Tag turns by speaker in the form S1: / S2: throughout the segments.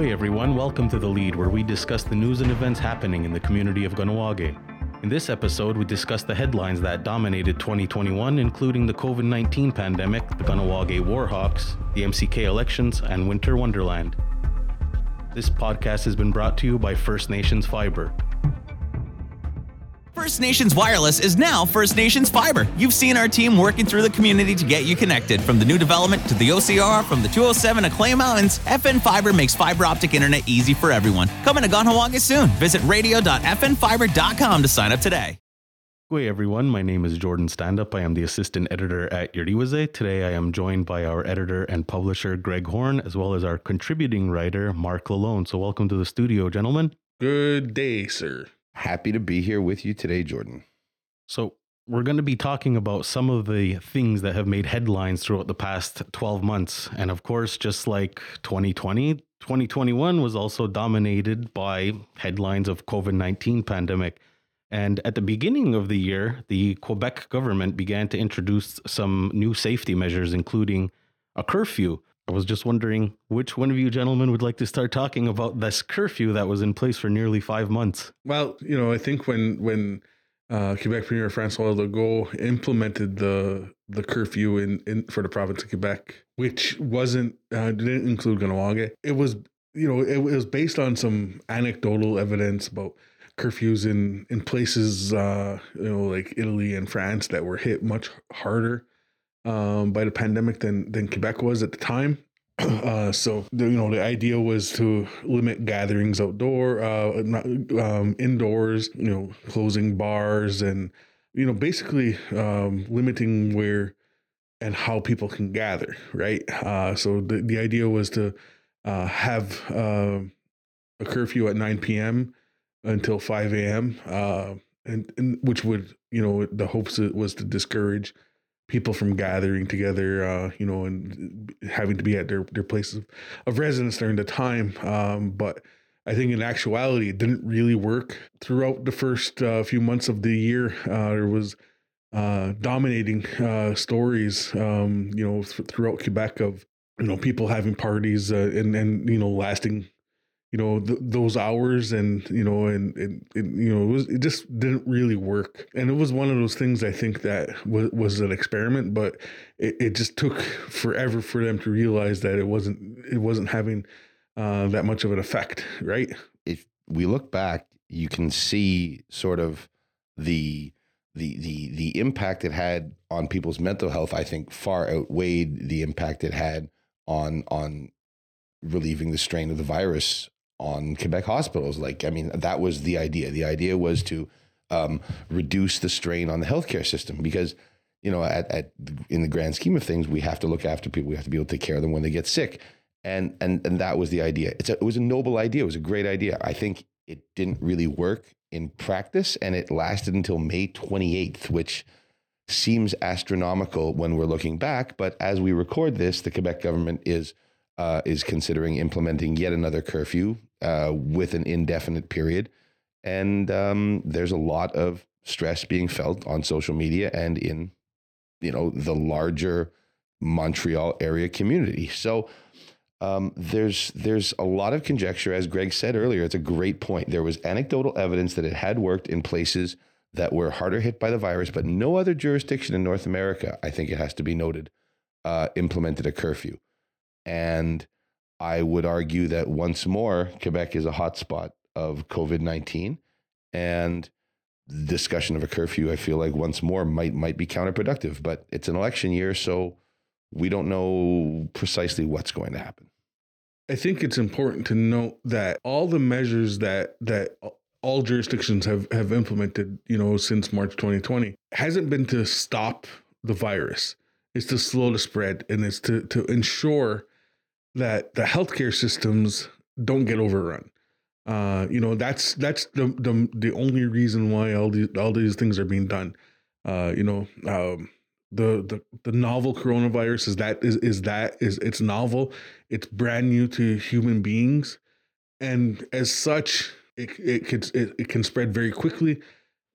S1: Way everyone, welcome to The Lead, where we discuss the news and events happening in the community of Kahnawake. In this episode, we discuss the headlines that dominated 2021, including the COVID 19 pandemic, the Kahnawake Warhawks, the MCK elections, and Winter Wonderland. This podcast has been brought to you by First Nations Fiber.
S2: First Nations Wireless is now First Nations Fiber. You've seen our team working through the community to get you connected. From the new development to the OCR, from the 207 to Clay Mountains, FN Fiber makes fiber optic internet easy for everyone. Coming to Kahnawake soon. Visit radio.fnfiber.com to sign up today.
S1: Hey everyone, my name is Jordan Standup. I am the assistant editor at Iorì:wase. Today I am joined by our editor and publisher Greg Horn, as well as our contributing writer Mark Lalone. So welcome to the studio, gentlemen.
S3: Good day, sir.
S4: Happy to be here with you today, Jordan.
S1: So, we're going to be talking about some of the things that have made headlines throughout the past 12 months. And of course, just like 2020, 2021 was also dominated by headlines of COVID-19 pandemic. And at the beginning of the year, the Quebec government began to introduce some new safety measures, including a curfew. I was just wondering which one of you gentlemen would like to start talking about this curfew that was in place for nearly five months.
S3: Well, you know, I think when when uh, Quebec Premier Francois Legault implemented the the curfew in, in for the province of Quebec, which wasn't uh, didn't include Kahnawake, it was you know it, it, was based on some anecdotal evidence about curfews in in places uh, you know like Italy and France that were hit much harder um, by the pandemic than than Quebec was at the time. Uh, so the, you know the idea was to limit gatherings outdoor, uh, not, um, indoors. You know, closing bars and you know basically um, limiting where and how people can gather. Right. Uh, so the the idea was to uh, have uh, a curfew at 9 p.m. until 5 a.m. Uh, and, and which would you know the hopes was to discourage people from gathering together, uh, you know, and having to be at their, their places of, of residence during the time. Um, but I think in actuality, it didn't really work throughout the first uh, few months of the year. Uh, there was uh, dominating uh, stories, um, you know, th- throughout Quebec of you know people having parties uh, and and you know lasting you know th- those hours and you know and, and, and, you know it was it just didn't really work. And it was one of those things i think that was, was an experiment but it, it just took forever for them to realize that it wasn't it wasn't having uh, that much of an effect right?
S4: If we look back you can see sort of the the the the impact it had on people's mental health i think far outweighed the impact it had on on relieving the strain of the virus on Quebec hospitals. Like, I mean, that was the idea. The idea was to um, reduce the strain on the healthcare system because, you know, at, at in the grand scheme of things, we have to look after people. We have to be able to take care of them when they get sick, and and and that was the idea. A, it was a noble idea. It was a great idea. I think it didn't really work in practice, and it lasted until May 28th, which seems astronomical when we're looking back. But as we record this, the Quebec government is uh, is considering implementing yet another curfew uh, with an indefinite period. And um, there's a lot of stress being felt on social media and in, you know, the larger Montreal area community. So um, there's there's a lot of conjecture, as Greg said earlier. It's a great point. There was anecdotal evidence that it had worked in places that were harder hit by the virus, but no other jurisdiction in North America, I think it has to be noted, uh, implemented a curfew. And I would argue that once more, Quebec is a hotspot of COVID 19. And discussion of a curfew, I feel like once more might might be counterproductive. But it's an election year, so we don't know precisely what's going to happen.
S3: I think it's important to note that all the measures that that all jurisdictions have have implemented, you know, since March 2020, hasn't been to stop the virus. It's to slow the spread and it's to to ensure that the healthcare systems don't get overrun. Uh, you know, that's that's the, the the only reason why all these all these things are being done. Uh, you know, um, the the the novel coronavirus is that is is that is it's novel. It's brand new to human beings, and as such, it it can it, it can spread very quickly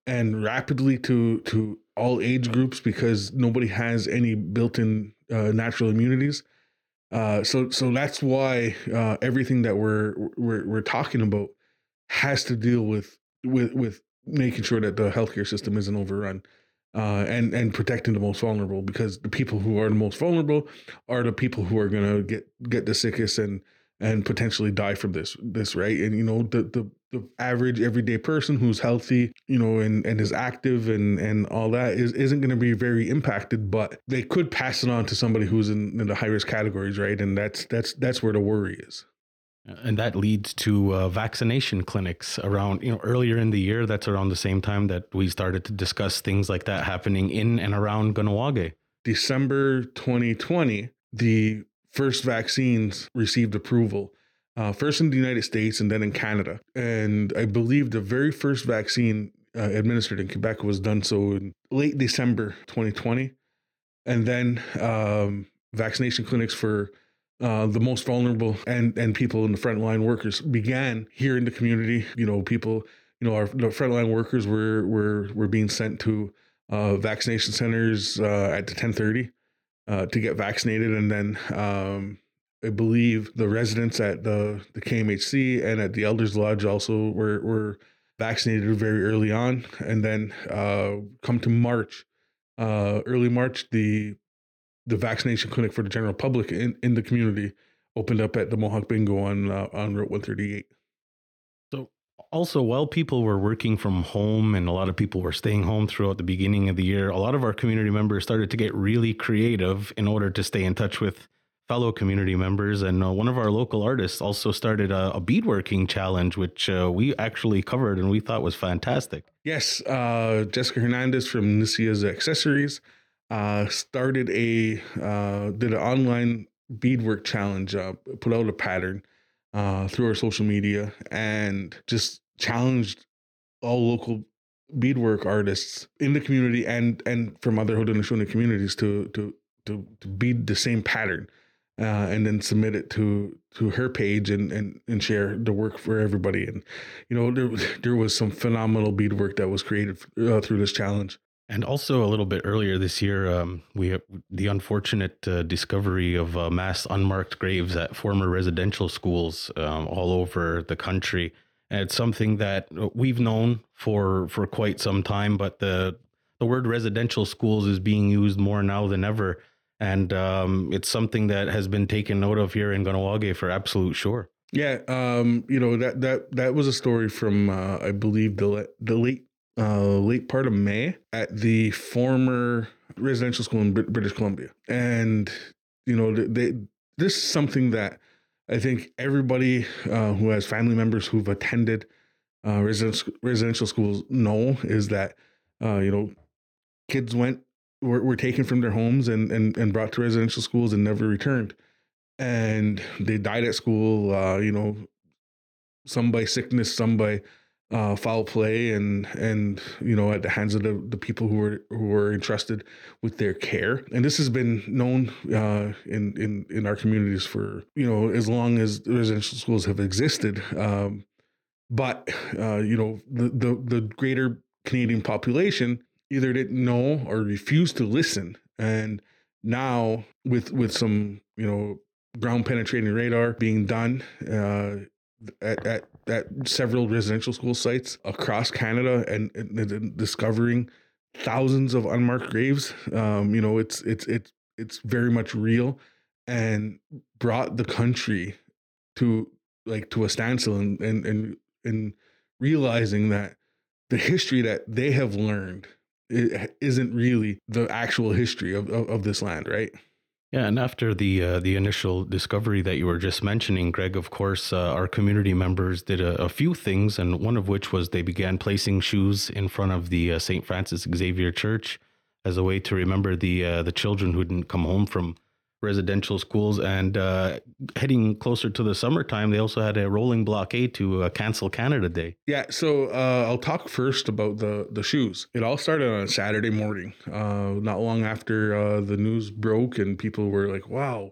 S3: and rapidly to to all age groups because nobody has any built-in uh, natural immunities Uh, so so that's why uh, everything that we're we're we're talking about has to deal with with with making sure that the healthcare system isn't overrun. Uh, and and protecting the most vulnerable because the people who are the most vulnerable are the people who are going to get get the sickest and and potentially die from this this right? And you know the the the average everyday person who's healthy you know and and is active and and all that is isn't going to be very impacted but they could pass it on to somebody who's in, in the high risk categories right? And that's that's that's where the worry is.
S1: And that leads to uh, vaccination clinics around you know earlier in the year that's around the same time that we started to discuss things like that happening in and around Kahnawake.
S3: December 2020 the first vaccines received approval, uh, first in the United States and then in Canada. And I believe the very first vaccine uh, administered in Quebec was done so in late December 2020. And then um, vaccination clinics for uh, the most vulnerable and and people in the frontline workers began here in the community. You know, people, you know, our frontline workers were were were being sent to uh, vaccination centers uh, at the 1030 uh, to get vaccinated, and then um, I believe the residents at the the KMHC and at the Elders Lodge also were were vaccinated very early on, and then uh, come to March, uh, early March, the the vaccination clinic for the general public in, in the community opened up at the Mohawk Bingo on uh, on Route 138
S1: also, while people were working from home and a lot of people were staying home throughout the beginning of the year, a lot of our community members started to get really creative in order to stay in touch with fellow community members. And uh, one of our local artists also started a, a beadworking challenge, which uh, we actually covered and we thought was fantastic.
S3: Yes, uh, Jessica Hernandez from Nisia's Accessories uh, started a uh, did an online beadwork challenge, uh, put out a pattern. Through our social media and just challenged all local beadwork artists in the community and and from other Haudenosaunee communities to to to to bead the same pattern uh, and then submit it to to her page and and and share the work for everybody. And you know there there was some phenomenal beadwork that was created uh, through this challenge
S1: and also a little bit earlier this year, um, we have the unfortunate uh, discovery of uh, mass unmarked graves at former residential schools um, all over the country. And it's something that uh, we've known for for quite some time, but the the word residential schools is being used more now than ever, and um, it's something that has been taken note of here in Kahnawake for absolute sure.
S3: Yeah, um, you know that that that was a story from uh, I believe the the late uh, late part of May at the former residential school in British Columbia, and you know they, this is something that I think everybody uh, who has family members who've attended uh, residential residential schools know is that uh, you know kids went were, were taken from their homes and, and and brought to residential schools and never returned, and they died at school. Uh, you know, some by sickness, some by uh, foul play and and you know at the hands of the, the people who were who were entrusted with their care. And this has been known uh, in in in our communities for you know as long as residential schools have existed. Um, but uh, you know the, the the greater Canadian population either didn't know or refused to listen. And now with with some you know ground penetrating radar being done uh, at, at, at several residential school sites across Canada and, and, and discovering thousands of unmarked graves. Um, you know, it's it's it's it's very much real and brought the country to like to a standstill and and and, and realizing that the history that they have learned isn't really the actual history of, of, of this land, right?
S1: Yeah, and after the uh, the initial discovery that you were just mentioning, Greg, of course, uh, our community members did a, a, few things, and one of which was they began placing shoes in front of the uh, St. Francis Xavier Church as a way to remember the uh, the children who didn't come home from residential schools. And uh, heading closer to the summertime, they also had a rolling blockade to uh, cancel Canada Day.
S3: Yeah, so uh, I'll talk first about the the shoes. It all started on a Saturday morning, uh, not long after uh, the news broke, and people were like, "Wow."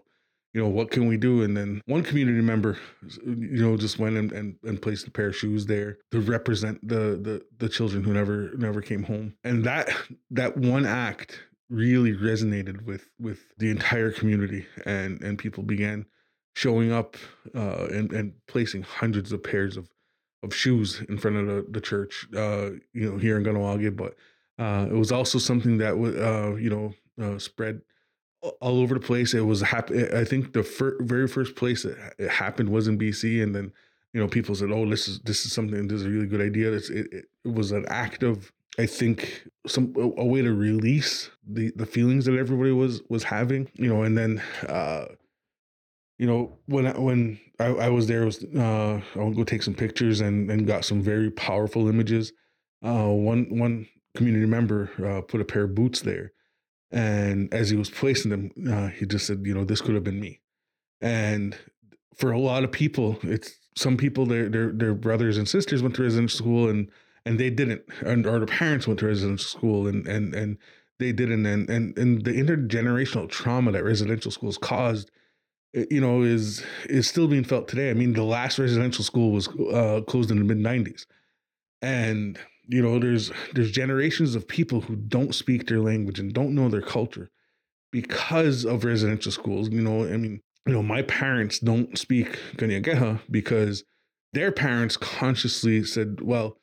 S3: You know what can we do? And then one community member, you know, just went and, and, and placed a pair of shoes there to represent the the the children who never never came home. And that that one act really resonated with with the entire community, and and people began showing up uh, and and placing hundreds of pairs of of shoes in front of the, the church, uh, you know, here in Kahnawake. But uh, it was also something that would, uh, you know, uh, spread all over the place. It was happy. I think the fir- very first place it, it, happened was in BC, and then you know people said, "Oh, this is this is something. This is a really good idea." It's, it, it, it was an act of, I think, some a, way to release the the feelings that everybody was was having. You know, and then. uh you know when I, when I, I was there was uh I would go take some pictures and and got some very powerful images. Uh one one community member uh, put a pair of boots there and as he was placing them uh, he just said you know this could have been me and for a lot of people it's some people their their their brothers and sisters went to residential school and and they didn't and or their parents went to residential school and and and they didn't and and and the intergenerational trauma that residential schools caused you know, is is still being felt today. I mean, the last residential school was uh, closed in the mid '90s, and you know, there's there's generations of people who don't speak their language and don't know their culture because of residential schools. You know, I mean, you know, my parents don't speak Kanien'keha because their parents consciously said, well,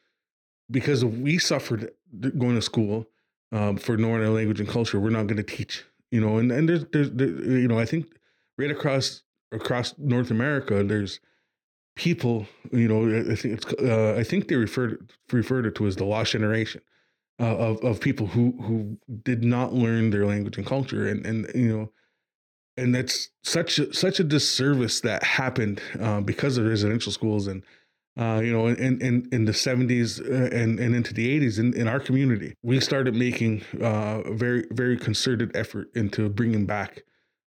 S3: because we suffered going to school um, for knowing our language and culture, we're not going to teach. You know, and and there's there's there, you know, I think right across across North America, there's people. You know, I think it's uh, I think they referred referred it to as the lost generation uh, of of people who who did not learn their language and culture, and and you know. And that's such a, such a disservice that happened uh, because of residential schools, and uh, you know, in, in, in the 70s uh, and, and into the 80s in, in our community, we started making uh, a very, very concerted effort into bringing back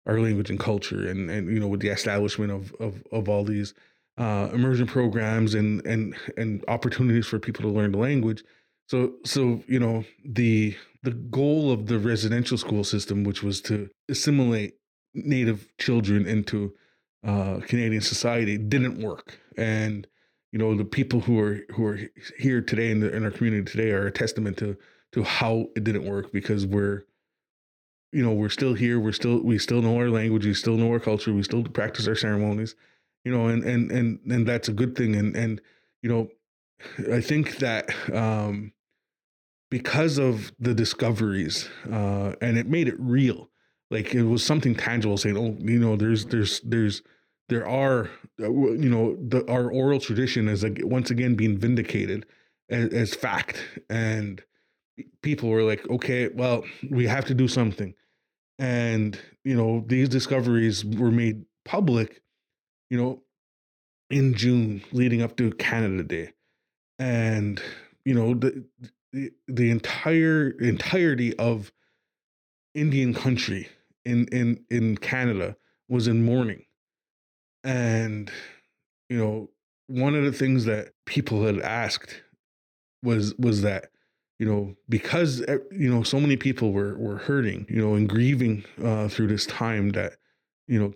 S3: our language and culture and and you know with the establishment of of of all these uh, immersion programs and and and opportunities for people to learn the language. So so you know the the goal of the residential school system which was to assimilate native children into uh, Canadian society didn't work. And you know the people who are who are here today in, the, in our community today are a testament to to how it didn't work because we're you know we're still here. We're still we still know our language. We still know our culture. We still practice our ceremonies you know and and and and that's a good thing. And and you know i think that um because of the discoveries uh and it made it real like it was something tangible saying oh you know there's there's there's there are Uh, you know the our oral tradition is like once again being vindicated as, as fact. And people were like okay well we have to do something. And you know these discoveries were made public you know in june leading up to canada day. And you know the the, the entire entirety of indian country in in in canada was in mourning and you know one of the things that people had asked was was that you know, because eh, you know so many people were were hurting, you know, and grieving uh, through this time that you know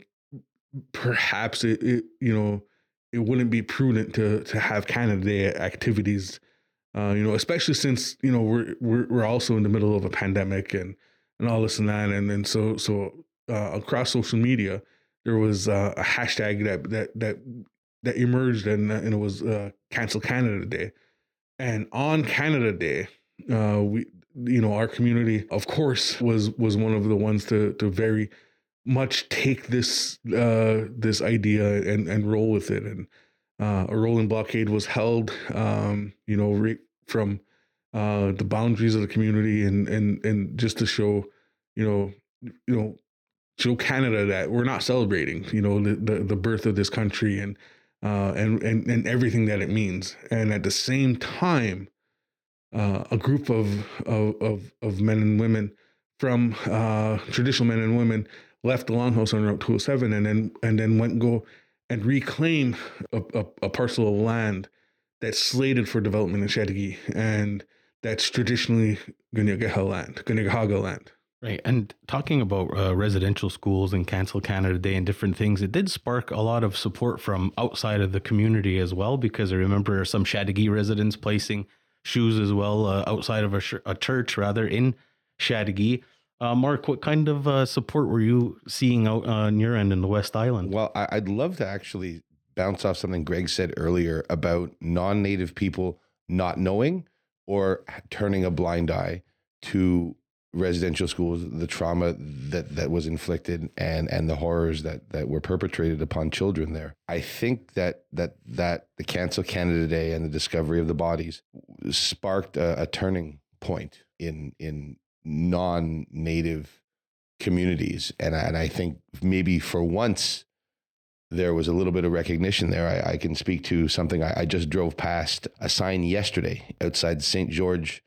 S3: perhaps it, it you know it wouldn't be prudent to to have Canada Day activities, uh, you know, especially since you know we're we're we're also in the middle of a pandemic and and all this and that, and and so so uh, across social media there was uh, a hashtag that that that that emerged and and it was uh, cancel Canada Day, and on Canada Day uh, we you know our community of course was was one of the ones to to very much take this uh this idea and and roll with it. And uh, a rolling blockade was held um you know from uh the boundaries of the community and and and just to show you know you know show Canada that we're not celebrating you know the the, the birth of this country and uh and and and everything that it means and at the same time uh, a group of, of, of of men and women from uh, traditional men and women left the longhouse on Route 207 and then and then went and go and reclaim a, a, a parcel of land that's slated for development in Châteauguay and that's traditionally Kanien'keha land, Kanien'kehá:ka land.
S1: Right. And talking about uh, residential schools and Cancel Canada Day and different things, it did spark a lot of support from outside of the community as well, because I remember some Châteauguay residents placing shoes as well uh, outside of a, sh- a, church, rather in Châteauguay. Uh, Mark, what kind of uh, support were you seeing out on your end in the West Island?
S4: Well, I, I'd love to actually bounce off something Greg said earlier about non native people not knowing or turning a blind eye to residential schools, the trauma that that was inflicted and and the horrors that that were perpetrated upon children there. I think that that that the cancel Canada Day and the discovery of the bodies sparked a, a turning point in in non-native communities and I, and I think maybe for once there was a little bit of recognition there. I, I can speak to something I, I, just drove past a sign yesterday outside St. George,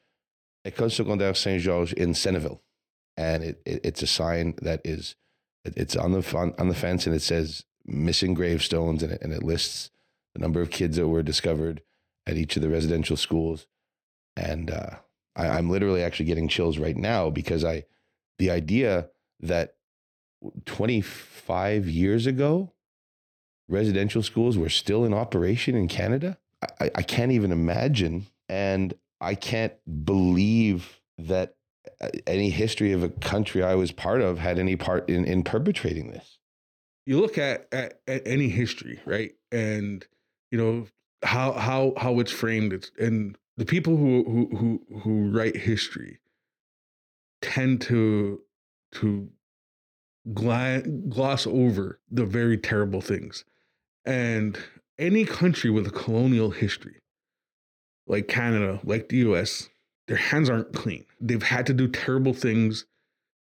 S4: École Secondaire Saint Georges in Senneville, and it, it, it's a sign that is it's on the on, on the fence and it says missing gravestones and it, and it lists the number of kids that were discovered at each of the residential schools, and uh, I, I'm literally actually getting chills right now because I the idea that 25 years ago residential schools were still in operation in Canada. I, I can't even imagine. And I can't believe that uh, any history of a country I was part of had any part in, in perpetrating this.
S3: You look at, at, at any history, right? And, you know, how, how, how it's framed. It's, and the people who, who, who, who write history tend to, to gloss over the very terrible things. And any country with a colonial history, like Canada, like the US, their hands aren't clean. They've had to do terrible things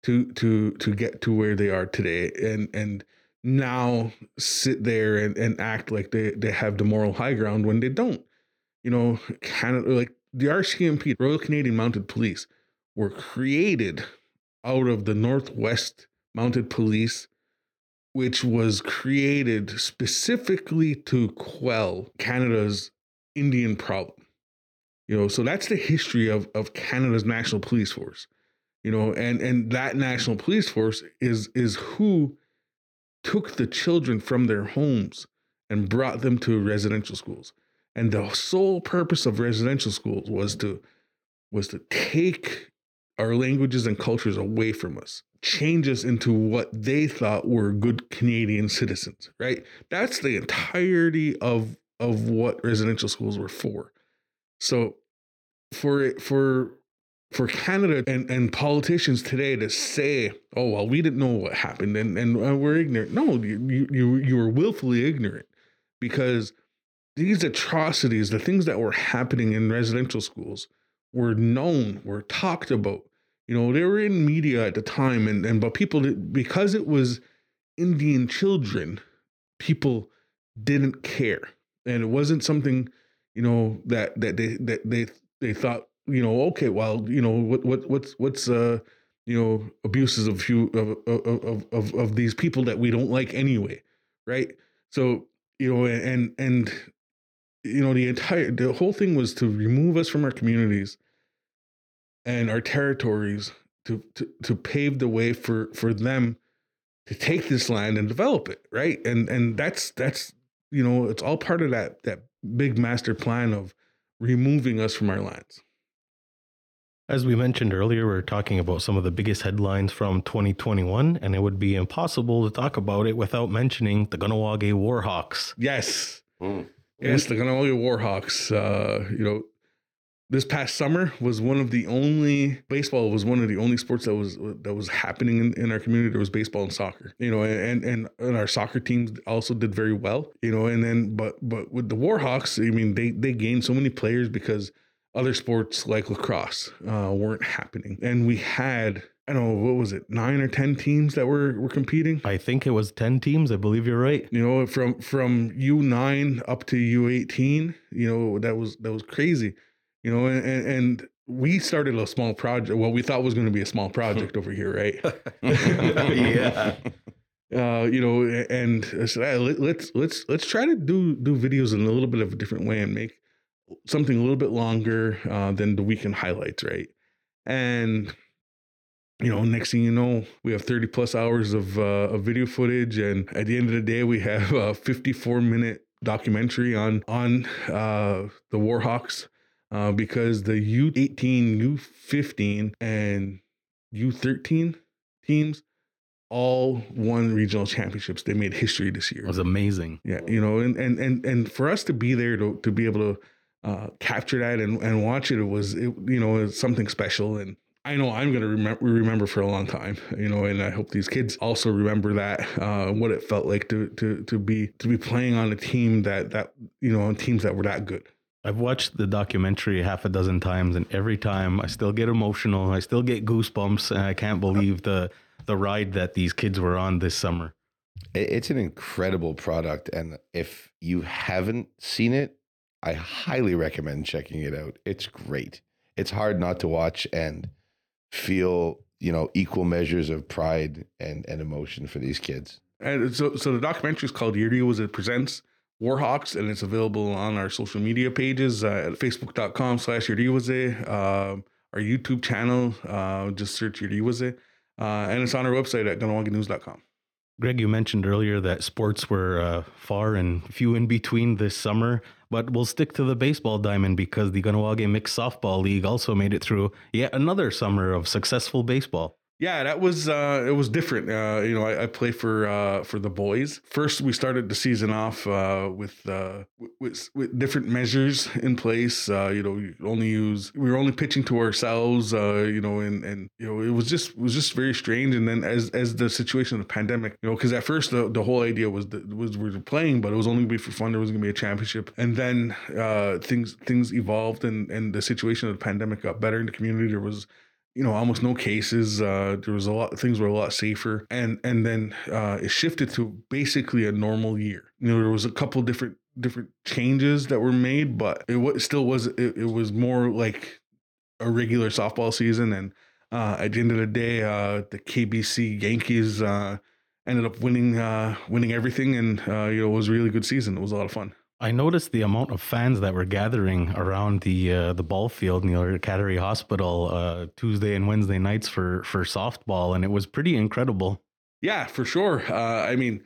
S3: to to to get to where they are today. And and now sit there and, and act like they, they have the moral high ground when they don't. You know, Canada like the RCMP, Royal Canadian Mounted Police, were created out of the Northwest Mounted Police which was created specifically to quell Canada's Indian problem. You know, so that's the history of, of Canada's National Police Force. You know, and and that National Police Force is is who took the children from their homes and brought them to residential schools. And the sole purpose of residential schools was to was to take our languages and cultures away from us change us into what they thought were good Canadian citizens, right? That's the entirety of of what residential schools were for. So for for for Canada and, and politicians today to say, "Oh well, we didn't know what happened and and we're ignorant." No, you you you were willfully ignorant because these atrocities, the things that were happening in residential schools, were known, were talked about, you know, they were in media at the time, and and but people because it was Indian children, people didn't care, and it wasn't something, you know, that that they that they they thought, you know, okay, well, you know, what what what's what's uh you know abuses of few of of of of these people that we don't like anyway, right? So you know, and and you know the entire the whole thing was to remove us from our communities and our territories to, to, to pave the way for, for them to take this land and develop it. Right. And, and that's, that's, you know, it's all part of that, that big master plan of removing us from our lands.
S1: As we mentioned earlier, we're talking about some of the biggest headlines from 2021, and it would be impossible to talk about it without mentioning the Kahnawake Warhawks.
S3: Yes. Mm. Yes, the Kahnawake Warhawks. Uh, you know, this past summer was one of the only baseball was one of the only sports that was that was happening in, in our community. There was baseball and soccer, you know, and, and and our soccer teams also did very well, you know. And then, but but with the Warhawks, I mean, they they gained so many players because other sports like lacrosse uh, weren't happening, and we had I don't know what was it, nine or ten teams that were were competing.
S1: I think it was ten teams. I believe you're right.
S3: You know, from from U nine up to U eighteen. You know, that was that was crazy you know, and, and we started a small project. Well, we thought was going to be a small project over here, right?
S1: yeah.
S3: Uh, you know, and I said, hey, let, let's let's let's try to do do videos in a little bit of a different way and make something a little bit longer uh, than the weekend highlights, right? And you know, next thing you know, we have 30 plus hours of, uh, of video footage, and at the end of the day, we have a 54 minute documentary on on uh, the Warhawks uh, because the U18, U15, and U13 teams all won regional championships. They made history this year.
S1: It was amazing.
S3: Yeah, you know, and and and and for us to be there to to be able to uh, capture that and, and watch it, it was it, you know it something special. And I know I'm gonna remember remember for a long time. You know, and I hope these kids also remember that uh, what it felt like to to to be to be playing on a team that that you know on teams that were that good.
S1: I've watched the documentary half a dozen times, and every time I still get emotional. I still get goosebumps, and I can't believe the the ride that these kids were on this summer.
S4: It's an incredible product. And if you haven't seen it, I highly recommend checking it out. It's great. It's hard not to watch and feel, you know, equal measures of pride and, and emotion for these kids.
S3: And so, so the documentary is called Iorì:wase Presents Warhawks, and it's available on our social media pages uh, at facebook.com slash Iorì:wase, uh, our YouTube channel, uh, just search Iorì:wase. Uh, and it's on our website at KahnawakeNews.com.
S1: Greg, you mentioned earlier that sports were uh, far and few in between this summer, but we'll stick to the baseball diamond because the Kahnawake Mixed Softball League also made it through yet another summer of successful baseball.
S3: Yeah, that was uh, it was different. Uh, you know, I, I play for uh, for the boys. First, we started the season off uh, with, uh, with with different measures in place. Uh, you know, we only use we were only pitching to ourselves. You know, and and you know, it was just it was just very strange. And then as as the situation of the pandemic, you know, because at first the, the whole idea was that was we were playing, but it was only gonna be for fun. There was gonna be a championship, and then things things evolved, and and the situation of the pandemic got better in the community. There was you know almost no cases uh there was a lot things were a lot safer. And and then uh it shifted to basically a normal year. You know there was a couple different different changes that were made but it was, still was it, it was more like a regular softball season. And uh at the end of the day uh the KBC Yankees uh ended up winning uh winning everything. And uh you know it was a really good season. It was a lot of fun
S1: I noticed the amount of fans that were gathering around the uh, the ball field near Kateri Hospital uh, Tuesday and Wednesday nights for for softball, and it was pretty incredible.
S3: Yeah, for sure. Uh, I mean,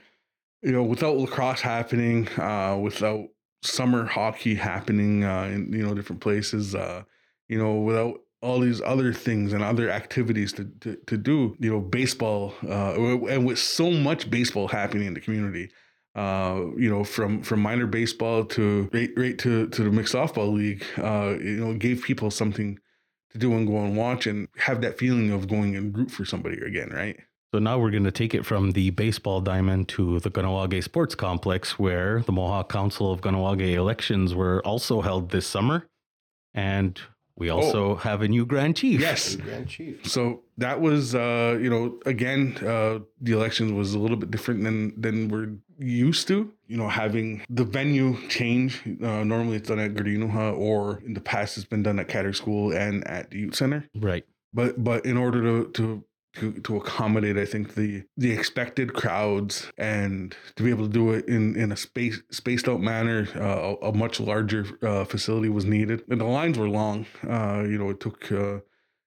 S3: you know, without lacrosse happening, uh, without summer hockey happening uh, in you know different places, uh, you know, without all these other things and other activities to to, to do, you know, baseball, and with so much baseball happening in the community uh, you know, from from minor baseball to right, right to to the mixed softball league, uh, you know, gave people something to do and go and watch and have that feeling of going and root for somebody again, right?
S1: So now we're going to take it from the baseball diamond to the Kahnawake Sports Complex, where the Mohawk Council of Kahnawake elections were also held this summer, and we also oh. have a new Grand Chief.
S3: Yes, Grand Chief. So that was, uh, you know, again, uh, the elections was a little bit different than than we're used to. You know, having the venue change. Uh, normally, it's done at Gardenoha, or in the past, it's been done at Kateri School and at the Youth Center.
S1: Right.
S3: But but in order to to to, to accommodate, I think the the expected crowds and to be able to do it in in a space spaced out manner, uh, a, a, much larger uh, facility was needed, and the lines were long. Uh, you know, it took.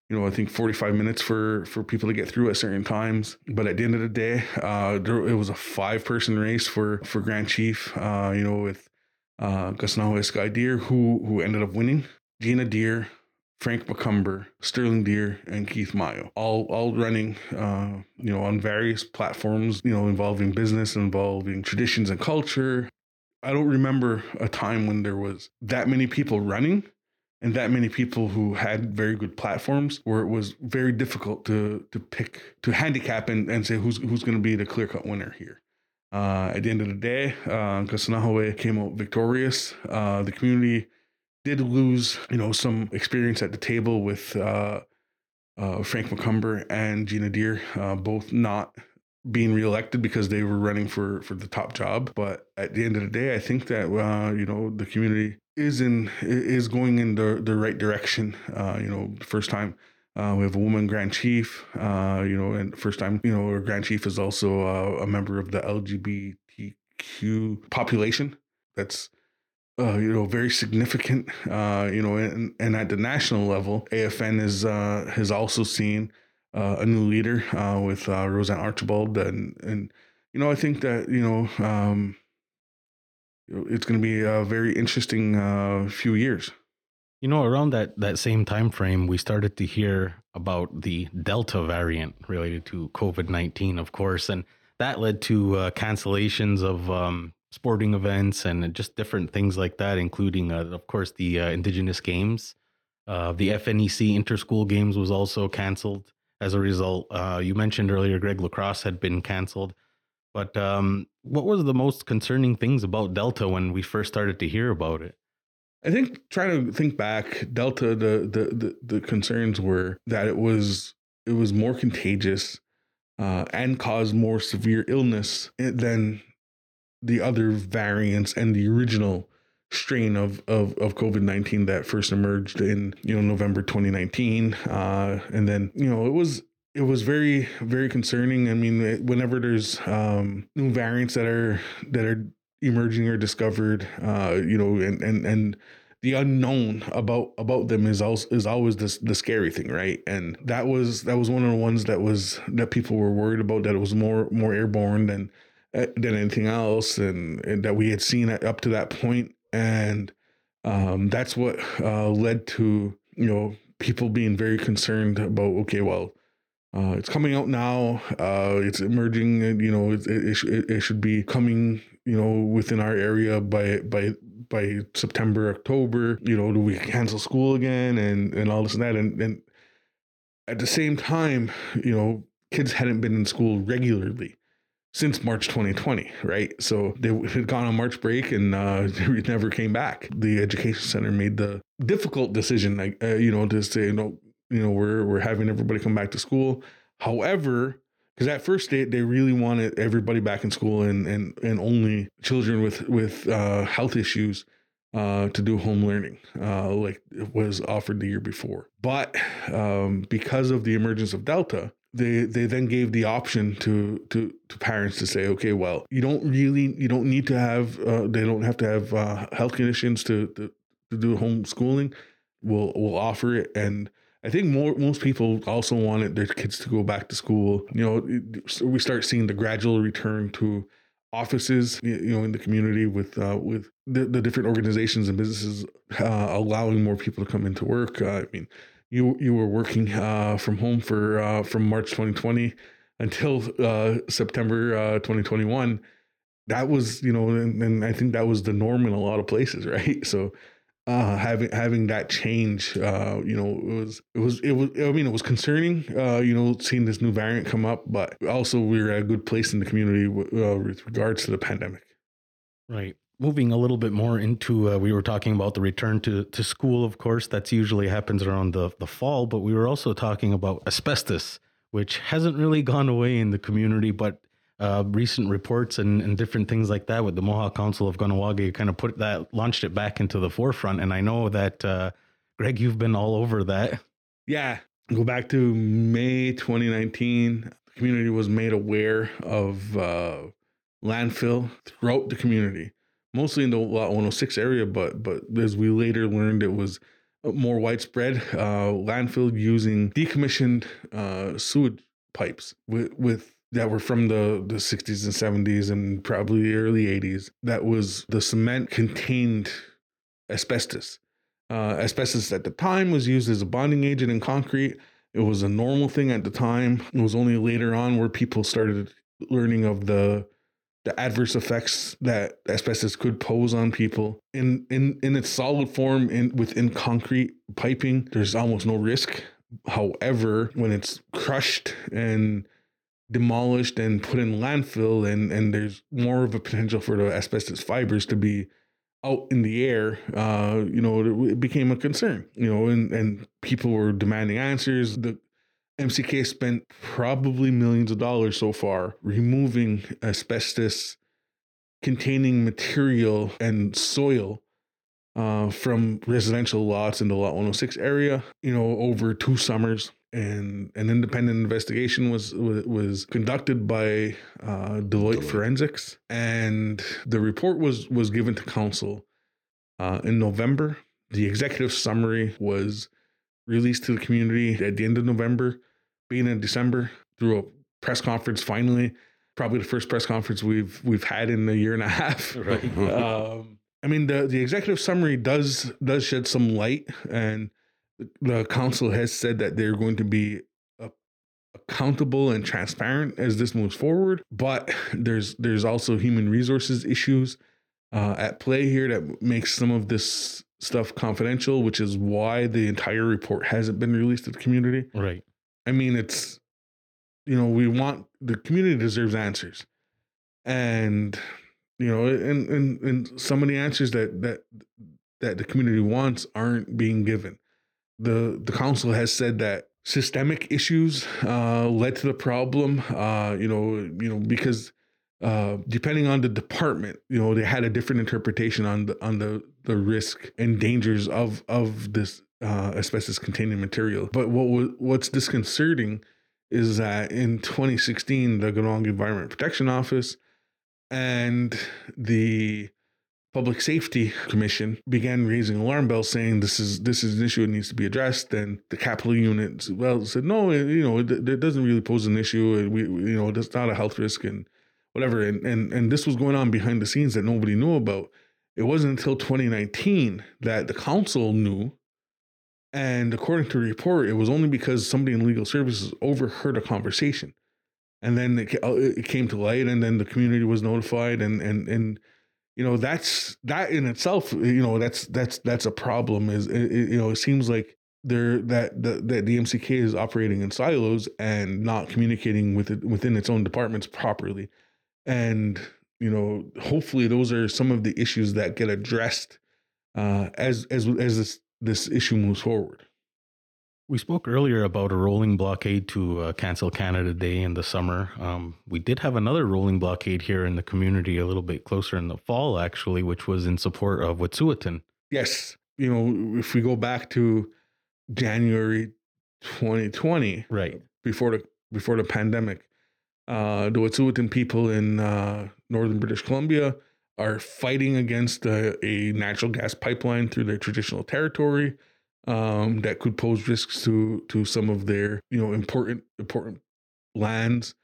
S3: You know, I think 45 minutes for for people to get through at certain times. But at the end of the day, uh, there, it was a five person race for for Grand Chief. Uh, you know, with uh, Kahsennenhawe Sky Deer, who who ended up winning. Gina Deer, Frank McComber, Sterling Deer, and Keith Mayo, all all running, uh, you know, on various platforms, you know, involving business, involving traditions and culture. I don't remember a time when there was that many people running and that many people who had very good platforms where it was very difficult to to pick to handicap and, and say who's who's going to be the clear cut winner here. Uh, at the end of the day, uh, Kahsennenhawe came out victorious. Uh, the community did lose, you know, some experience at the table with uh, uh, Frank McComber and Gina Deer, uh, both not being reelected because they were running for for the top job. But at the end of the day, I think that uh, you know the community is in is going in the the right direction. Uh, you know, first time. Uh, we have a woman Grand Chief, uh, you know, and first time, you know, our Grand Chief is also uh, a member of the LGBTQ population. That's uh, you know, very significant. Uh, you know, and, and at the national level, AFN is uh, has also seen uh, a new leader uh, with uh, RoseAnne Archibald, and and you know, I think that you know, um, it's going to be a very interesting few years.
S1: You know, around that that same time frame, we started to hear about the Delta variant related to COVID nineteen, of course, and that led to uh, cancellations of um, sporting events and just different things like that, including, uh, of course, the uh, Indigenous Games. Uh, the FNEC Interschool Games was also canceled as a result. Uh, you mentioned earlier, Greg Lacrosse had been canceled. But um, what was the most concerning things about Delta when we first started to hear about it?
S3: I think trying to think back, Delta, the the the, the concerns were that it was it was more contagious uh, and caused more severe illness than the other variants and the original strain of of, of COVID nineteen that first emerged in you know November 2019, uh, and then you know it was it was very very concerning. I mean, whenever there's um, new variants that are that are emerging or discovered uh you know and and and the unknown about about them is also is always this the scary thing right and that was that was one of the ones that was that people were worried about that it was more more airborne than eh, than anything else and, and that we had seen up to that point and um that's what uh led to you know people being very concerned about okay well uh, it's coming out now. Uh, it's emerging. You know, it, it, it, it should be coming you know, within our area by by by September, October, you know, do we cancel school again and and all this and that and and at the same time, you know, kids hadn't been in school regularly since March 2020, right? So they had gone on March break and uh, never came back. The education center made the difficult decision, like uh, you know, to say no, you know, we're we're having everybody come back to school. However, because at first they, they really wanted everybody back in school and and and only children with with uh, health issues uh, to do home learning, uh, like it was offered the year before. But um, because of the emergence of Delta, they they then gave the option to to to parents to say, okay, well, you don't really you don't need to have uh, they don't have to have uh, health conditions to, to to do homeschooling. We'll we'll offer it and I think more most people also wanted their kids to go back to school. You know, so we start seeing the gradual return to offices, you know, in the community with uh, with the, the different organizations and businesses uh, allowing more people to come into work. Uh, I mean, you you were working uh, from home for uh, from March 2020 until uh, September 2021. That was, you know, and, and I think that was the norm in a lot of places, right? So uh, having having that change, uh, you know, it was it was it was. I mean, it was concerning, uh, you know, seeing this new variant come up, but also we were at a good place in the community uh, with regards to the pandemic.
S1: Right. Moving a little bit more into, uh, we were talking about the return to, to school. Of course, that's usually happens around the the fall, but we were also talking about asbestos, which hasn't really gone away in the community, but uh, recent reports and, and different things like that with the Mohawk Council of Kahnawake kind of put that, launched it back into the forefront. And I know that, uh, Greg, you've been all over that.
S3: Yeah. Go back to May 2019. The community was made aware of uh, landfill throughout the community, mostly in the Lot 106 area, but but as we later learned, it was more widespread uh, landfill using decommissioned uh, sewage pipes with, with that were from the, the 60s and 70s and probably the early 80s that was the cement contained asbestos. Uh, asbestos at the time was used as a bonding agent in concrete. It was a normal thing at the time. It was only later on where people started learning of the the adverse effects that asbestos could pose on people. In in in its solid form in within concrete piping, there's almost no risk. However, when it's crushed and demolished and put in landfill and and there's more of a potential for the asbestos fibers to be out in the air uh you know it, became a concern you know and and people were demanding answers the mck spent probably millions of dollars so far removing asbestos containing material and soil uh, from residential lots in the lot 106 area you know over two summers. And an independent investigation was was conducted by uh, Deloitte, Deloitte, Forensics, and the report was was given to council uh, in November. The executive summary was released to the community at the end of November, being in December through a press conference. Finally, probably the first press conference we've we've had in a year and a half. Right. um, I mean, the the executive summary does does shed some light, and the council has said that they're going to be accountable and transparent as this moves forward. But there's there's also human resources issues uh, at play here that makes some of this stuff confidential, which is why the entire report hasn't been released to the community.
S1: Right.
S3: I mean, it's you know we want the community deserves answers, and you know, and and and some of the answers that that that the community wants aren't being given. The the council has said that systemic issues uh, led to the problem. Uh, you know, you know because uh, depending on the department, you know, they had a different interpretation on the on the the risk and dangers of of this uh, asbestos containing material. But what what's disconcerting is that in 2016, the Kahnawake Environment Protection Office and the Public Safety Commission began raising alarm bells, saying this is this is an issue that needs to be addressed. And the capital unit well said no, you know, it, it doesn't really pose an issue. We, you know, it's not a health risk and whatever. And and and this was going on behind the scenes that nobody knew about. It wasn't until 2019 that the council knew. And according to the report, it was only because somebody in legal services overheard a conversation. And then it, uh, it came to light and then the community was notified and and and you know that's that in itself you know that's that's that's a problem is it, it, you know it seems like there that the, that the MCK is operating in silos and not communicating with it within its own departments properly. And you know hopefully those are some of the issues that get addressed uh, as as as this this issue moves forward
S1: we spoke earlier about a rolling blockade to uh, cancel Canada Day in the summer. Um, we did have another rolling blockade here in the community a little bit closer in the fall, actually, which was in support of Wet'suwet'en.
S3: Yes. You know, if we go back to January 2020,
S1: right
S3: before the before the pandemic, uh, the Wet'suwet'en people in uh, northern British Columbia are fighting against a, a natural gas pipeline through their traditional territory um, that could pose risks to to some of their you know important important lands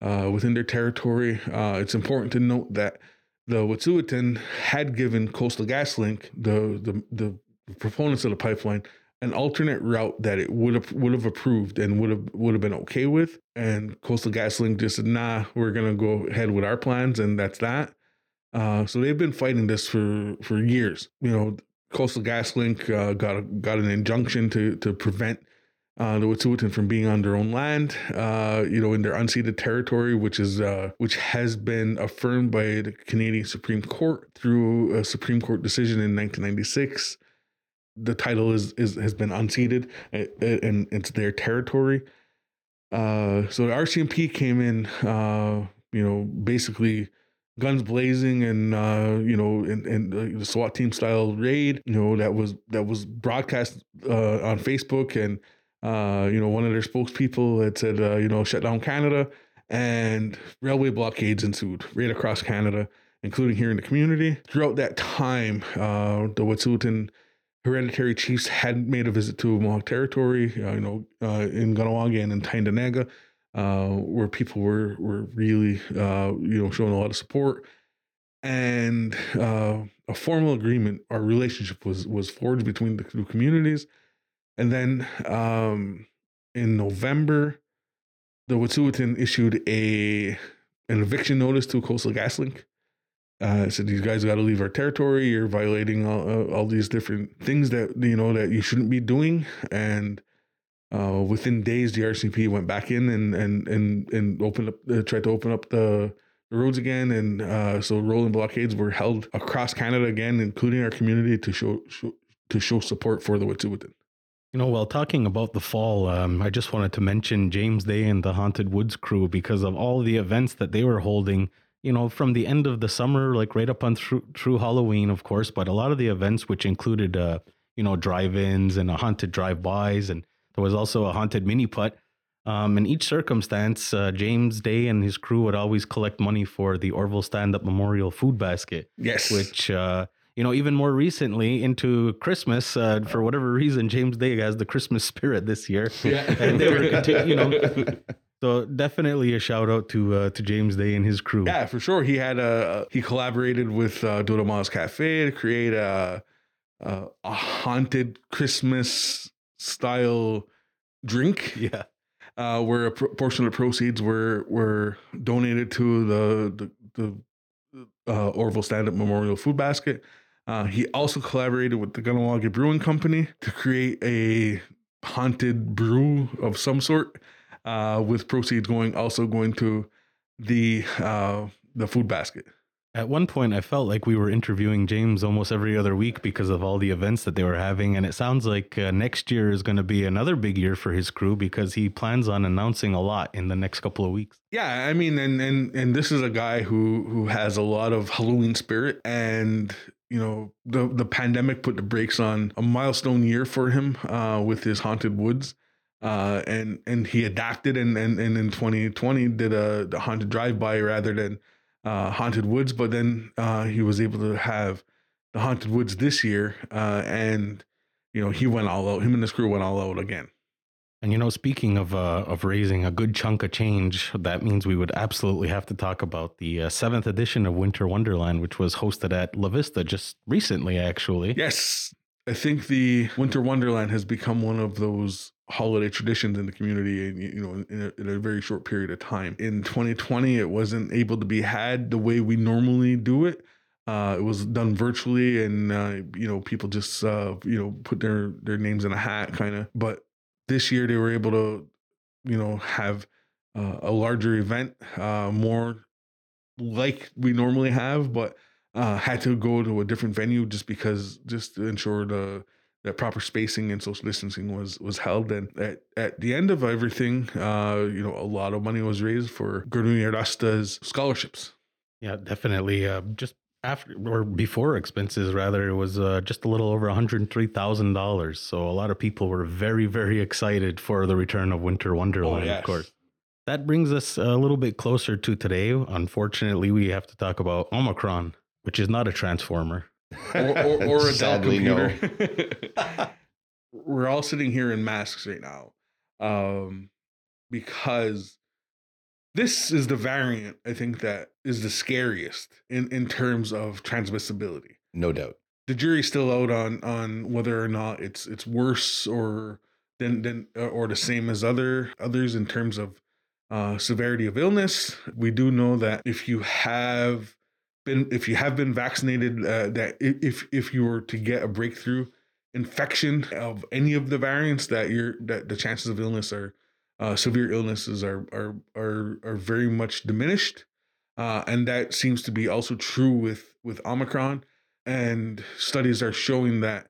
S3: uh, within their territory. Uh, it's important to note that the Wet'suwet'en had given Coastal GasLink, the, the the proponents of the pipeline, an alternate route that it would have would have approved and would have would have been okay with. And Coastal GasLink just said, "Nah, we're gonna go ahead with our plans, and that's that." Uh, so they've been fighting this for for years. You know, Coastal GasLink uh, got a, got an injunction to to prevent uh, the Wet'suwet'en from being on their own land, uh, you know, in their unceded territory, which is uh, which has been affirmed by the Canadian Supreme Court through a Supreme Court decision in 1996. The title is is has been unceded, and it's their territory. Uh, so the RCMP came in, uh, you know, basically guns blazing and uh, you know and, and the SWAT team style raid you know that was that was broadcast uh, on Facebook. And uh, you know one of their spokespeople had said uh, you know shut down Canada and railway blockades ensued right across Canada including here in the community. Throughout that time uh, the Wet'suwet'en hereditary chiefs had made a visit to Mohawk territory uh, you know in Kahnawake and in Tyendinaga uh, where people were were really uh, you know showing a lot of support. And uh, a formal agreement our relationship was was forged between the two communities. And then um, in november the wet'suwet'en issued a an eviction notice to coastal gaslink. Uh, said these guys got to leave our territory. You're violating all, uh, all these different things that you know that you shouldn't be doing. And uh, within days, the RCMP went back in and and and and opened up, uh, tried to open up the, the roads again, and uh, so rolling blockades were held across Canada again, including our community, to show, show to show support for the Wet'suwet'en.
S1: You know, while talking about the fall, um, I just wanted to mention James Day and the Haunted Woods crew because of all the events that they were holding. You know, from the end of the summer, like right up on through, through Halloween, of course, but a lot of the events, which included, uh, you know, drive-ins and a haunted drive-bys and there was also a haunted mini putt. Um, in each circumstance, uh, James Day and his crew would always collect money for the Orville Stand Up Memorial Food Basket.
S3: Yes.
S1: Which, uh, you know, even more recently into Christmas, uh, for whatever reason, James Day has the Christmas spirit this year.
S3: Yeah.
S1: And they were, you know, So definitely a shout out to uh, to James Day and his crew.
S3: Yeah, for sure. He had a he collaborated with uh, Dodo Miles Cafe to create a a, a haunted Christmas style drink.
S1: Yeah.
S3: uh, where a portion of the proceeds were were donated to the the, the uh, Orville Stand Up Memorial Food Basket. Uh, he also collaborated with the Kahnawake Brewing Company to create a haunted brew of some sort, uh, with proceeds going also going to the uh, the food basket.
S1: At one point, I felt like we were interviewing James almost every other week because of all the events that they were having. And it sounds like uh, next year is going to be another big year for his crew because he plans on announcing a lot in the next couple of weeks.
S3: Yeah, I mean, and and and this is a guy who who has a lot of Halloween spirit, and you know, the the pandemic put the brakes on a milestone year for him uh, with his haunted woods, uh, and and he adapted, and and and in 2020 did a haunted drive by rather than uh, haunted woods, but then uh, he was able to have the haunted woods this year, uh, and you know, he went all out. Him and his crew went all out again.
S1: And you know, speaking of uh, of raising a good chunk of change, that means we would absolutely have to talk about the uh, seventh edition of Winter Wonderland, which was hosted at La Vista just recently, actually.
S3: Yes, I think the Winter Wonderland has become one of those holiday traditions in the community and you know in a, in a very short period of time. In 2020 it wasn't able to be had the way we normally do it. Uh, it was done virtually and uh, you know people just uh, you know put their their names in a hat kind of but this year they were able to you know have uh, a larger event uh, more like we normally have but uh, had to go to a different venue just because just to ensure the that proper spacing and social distancing was was held and at, at the end of everything uh you know a lot of money was raised for Gurnu Rasta's scholarships
S1: Yeah, definitely. Uh, just after or before expenses, rather, it was uh, just a little over $103,000. So a lot of people were very, very excited for the return of Winter Wonderland,
S3: yes.
S1: of course. That brings us a little bit closer to today. Unfortunately, we have to talk about Omicron, which is not a transformer.
S3: Or, or, or a Dell
S4: Sadly, no.
S3: computer. We're all sitting here in masks right now, um, because this is the variant I think that is the scariest in in terms of transmissibility.
S4: No doubt.
S3: The jury's still out on on whether or not it's it's worse or than than uh, or the same as other others in terms of uh, severity of illness. We do know that if you have been if you have been vaccinated, uh, that if if you were to get a breakthrough infection of any of the variants, that your that the chances of illness are uh, severe illnesses are are are are very much diminished, uh, and that seems to be also true with with Omicron. And studies are showing that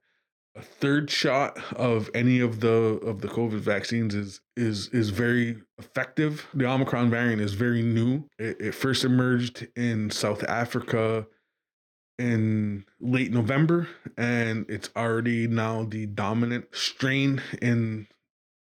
S3: a third shot of any of the of the COVID vaccines is is is very effective. The Omicron variant is very new. It, it first emerged in South Africa in late November, and it's already now the dominant strain in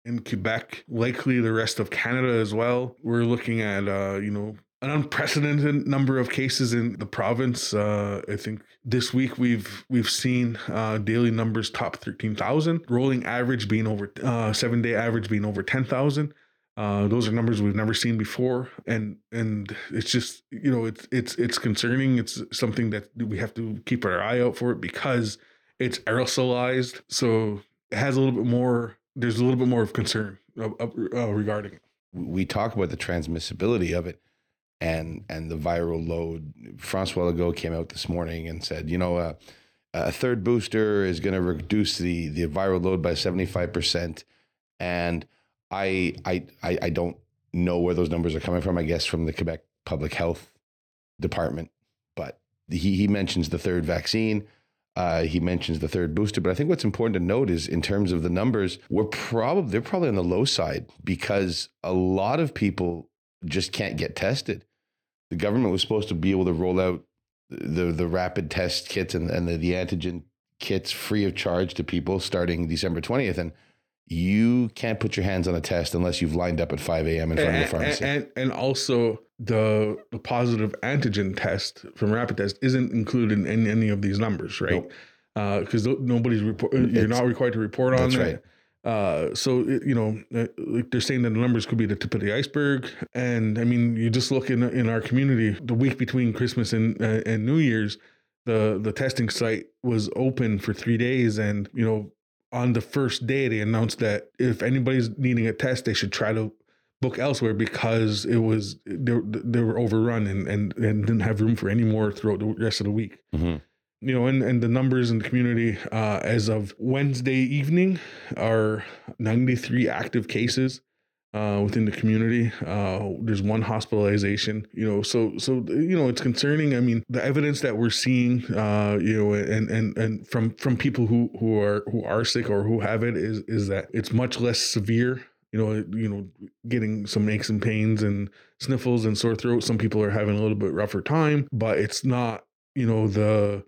S3: in Quebec, likely the rest of Canada as well. We're looking at uh, you know an unprecedented number of cases in the province. Uh, I think this week we've we've seen uh, daily numbers top thirteen thousand, rolling average being over uh, seven day average being over ten thousand. Uh, those are numbers we've never seen before, and and it's just you know it's it's it's concerning. It's something that we have to keep our eye out for it because it's aerosolized, so it has a little bit more. There's a little bit more of concern uh, uh, regarding it.
S4: we talk about the transmissibility of it and and the viral load. Francois Legault came out this morning and said, you know, uh, a third booster is going to reduce the the viral load by seventy five percent, and I, I I I don't know where those numbers are coming from. I guess from the Quebec Public Health Department, but he he mentions the third vaccine. Uh, he mentions the third booster, but I think what's important to note is in terms of the numbers, we're probably they're probably on the low side because a lot of people just can't get tested. The government was supposed to be able to roll out the the rapid test kits and, and the, the antigen kits free of charge to people starting December twentieth, and you can't put your hands on a test unless you've lined up at five a.m. in front of the pharmacy.
S3: and, and also the the positive antigen test from rapid test isn't included in any of these numbers, right?
S4: Nope.
S3: Uh, because nobody's report. You're
S4: It's-
S3: not required to report on
S4: that's
S3: it.
S4: right.
S3: Uh, so you know, uh, they're saying that the numbers could be the tip of the iceberg, and I mean, you just look in in our community, the week between Christmas and uh, and New Year's, the the testing site was open for three days, and you know, on the first day they announced that if anybody's needing a test, they should try to book elsewhere because it was they, they were overrun and, and and didn't have room for any more throughout the rest of the week.
S4: Mhm.
S3: You know, and, and the numbers in the community uh, as of Wednesday evening are 93 active cases uh, within the community. Uh, there's one hospitalization, you know, so so you know it's concerning. I mean, the evidence that we're seeing, uh, you know, and and and from from people who who are who are sick or who have it is is that it's much less severe. You know, you know, getting some aches and pains and sniffles and sore throat. Some people are having a little bit rougher time, but it's not, you know, the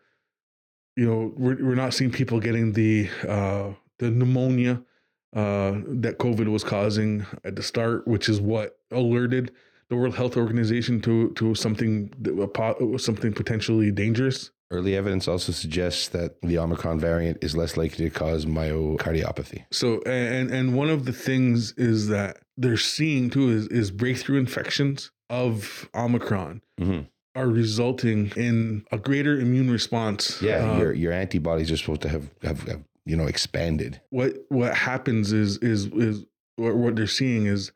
S3: you know we're, we're not seeing people getting the uh the pneumonia uh that covid was causing at the start which is what alerted the world health organization to to something something potentially dangerous
S4: Early evidence also suggests that the Omicron variant is less likely to cause myocardiopathy.
S3: so and and one of the things is that they're seeing too is is breakthrough infections of omicron
S4: Mhm.
S3: Are resulting in a greater immune response
S4: Yeah,
S3: uh,
S4: your your antibodies are supposed to have, have, have you know expanded.
S3: what what happens is is is what, what they're seeing is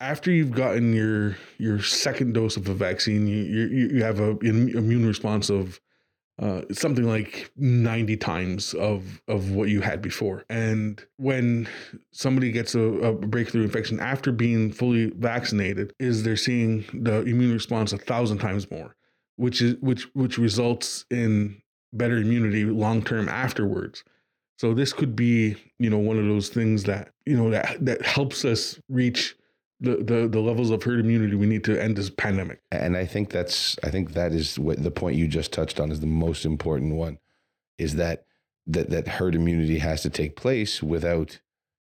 S3: after you've gotten your your second dose of a vaccine you you, you have a an immune response of uh, something like 90 times of of what you had before. And when somebody gets a, a breakthrough infection after being fully vaccinated is they're seeing the immune response a thousand times more which is which which results in better immunity long term afterwards. So this could be, you know, one of those things that you know that that helps us reach the the, the levels of herd immunity we need to end this pandemic.
S4: And I think that's I think that is what the point you just touched on is the most important one, is that that that herd immunity has to take place without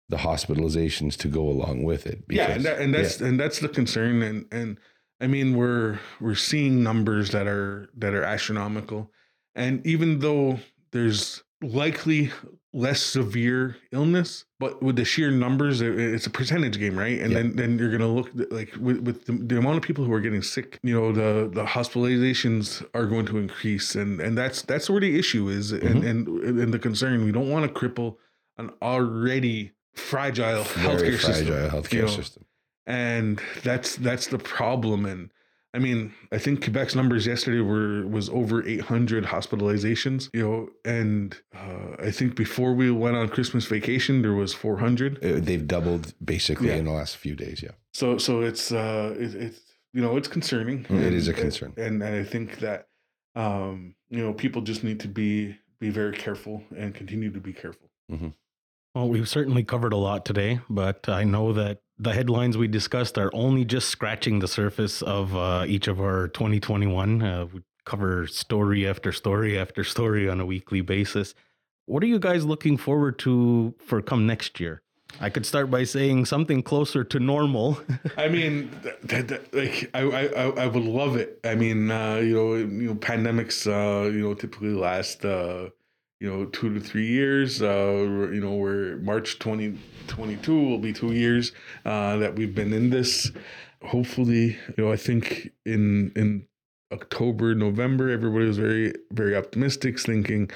S4: the hospitalizations to go along with it.
S3: yeah, and, that, and that's and that's the concern. And and I mean, we're we're seeing numbers that are that are astronomical, and even though there's likely less severe illness, but with the sheer numbers, it's a percentage game, right? And
S4: Yeah.
S3: then then you're gonna look like with, with the, the amount of people who are getting sick, you know, the the hospitalizations are going to increase, and and that's that's where the issue is, and mm-hmm. and and the concern. We don't want to cripple an already fragile
S4: very
S3: healthcare
S4: fragile
S3: system
S4: healthcare
S3: you know?
S4: system.
S3: and that's that's the problem and i mean i think quebec's numbers yesterday were was over 800 hospitalizations you know and uh, i think before we went on christmas vacation there was 400
S4: Uh, They've doubled basically
S3: Yeah.
S4: in the last few days. Yeah.
S3: so so it's uh it, it's you know it's concerning
S4: It is a concern.
S3: and, and i think that um you know people just need to be be very careful and continue to be careful
S1: Well, we've certainly covered a lot today, but I know that the headlines we discussed are only just scratching the surface of uh, each of our 2021. Uh, we cover story after story after story on a weekly basis. What are you guys looking forward to for come next year? I could start by saying something closer to normal.
S3: I mean, th- th- like I, I, I- I would love it. I mean, uh, you know, you know, pandemics, uh, you know, typically last, uh, you know, two to three years. Uh, you know, we're March twenty twenty two will be two years uh, that we've been in this. Hopefully, you know, I think in in October, November, everybody was very, very optimistic, thinking,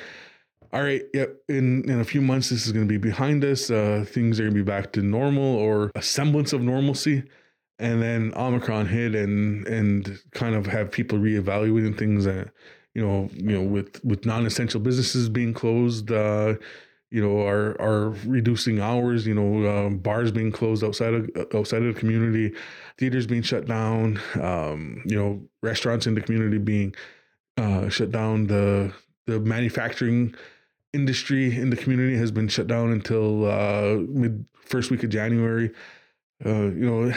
S3: all right, yep, in, in a few months, this is going to be behind us. Uh, things are going to be back to normal or a semblance of normalcy. And then Omicron hit and and kind of have people reevaluating things. Uh, you know, you know, with with non-essential businesses being closed, uh, you know, are are reducing hours. You know, um, bars being closed outside of outside of the community, theaters being shut down. Um, you know, restaurants in the community being uh, shut down. The the manufacturing industry in the community has been shut down until uh, mid first week of January. Uh, you know,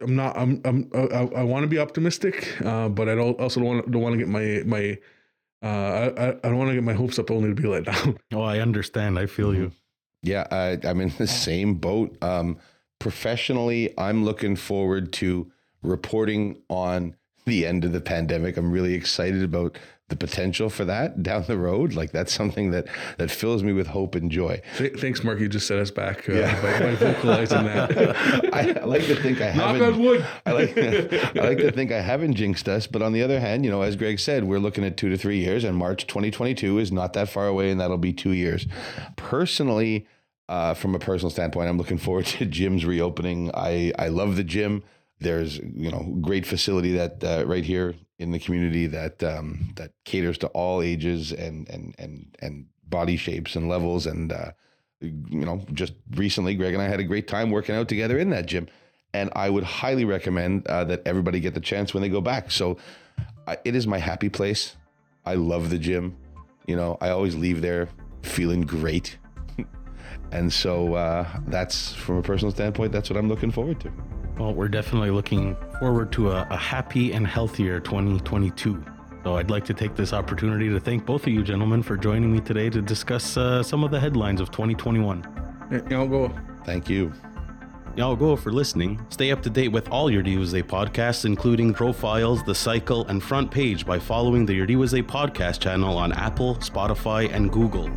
S3: I'm not. I'm. I'm. I, I want to be optimistic, uh, but I don't also don't want. Don't want to get my my. Uh, I, I I don't want to get my hopes up only to be let down.
S1: oh, I understand. I feel you.
S4: Yeah, I, I'm in the same boat. Um, professionally, I'm looking forward to reporting on the end of the pandemic. I'm really excited about the potential for that down the road, like that's something that that fills me with hope and joy.
S3: Th- thanks, Mark. You just set us back uh,
S4: Yeah.
S3: by, by vocalizing that.
S4: I, I like to think I haven't.
S3: on wood.
S4: I like I like to think I haven't jinxed us, but on the other hand, you know, as Greg said, we're looking at two to three years, and March 2022 is not that far away, and that'll be two years. Personally, uh, from a personal standpoint, I'm looking forward to gym's reopening. I I love the gym. There's you know great facility that uh, right here in the community that um, that caters to all ages and and and and body shapes and levels and. Uh, you know, just recently, Greg and I had a great time working out together in that gym. And I would highly recommend uh, that everybody get the chance when they go back. So I, it is my happy place. I love the gym. You know, I always leave there feeling great. And so uh, that's, from a personal standpoint, that's what I'm looking forward to.
S1: Well, we're definitely looking forward to a, a happy and healthier 2022. So I'd like to take this opportunity to thank both of you gentlemen for joining me today to discuss uh, some of the headlines of 2021.
S3: Yeah, I'll go.
S4: Thank you.
S1: Y'all go for listening. Stay up to date with all your Day podcasts, including profiles, the cycle, and front page by following the Iorì:wase podcast channel on Apple, Spotify, and Google.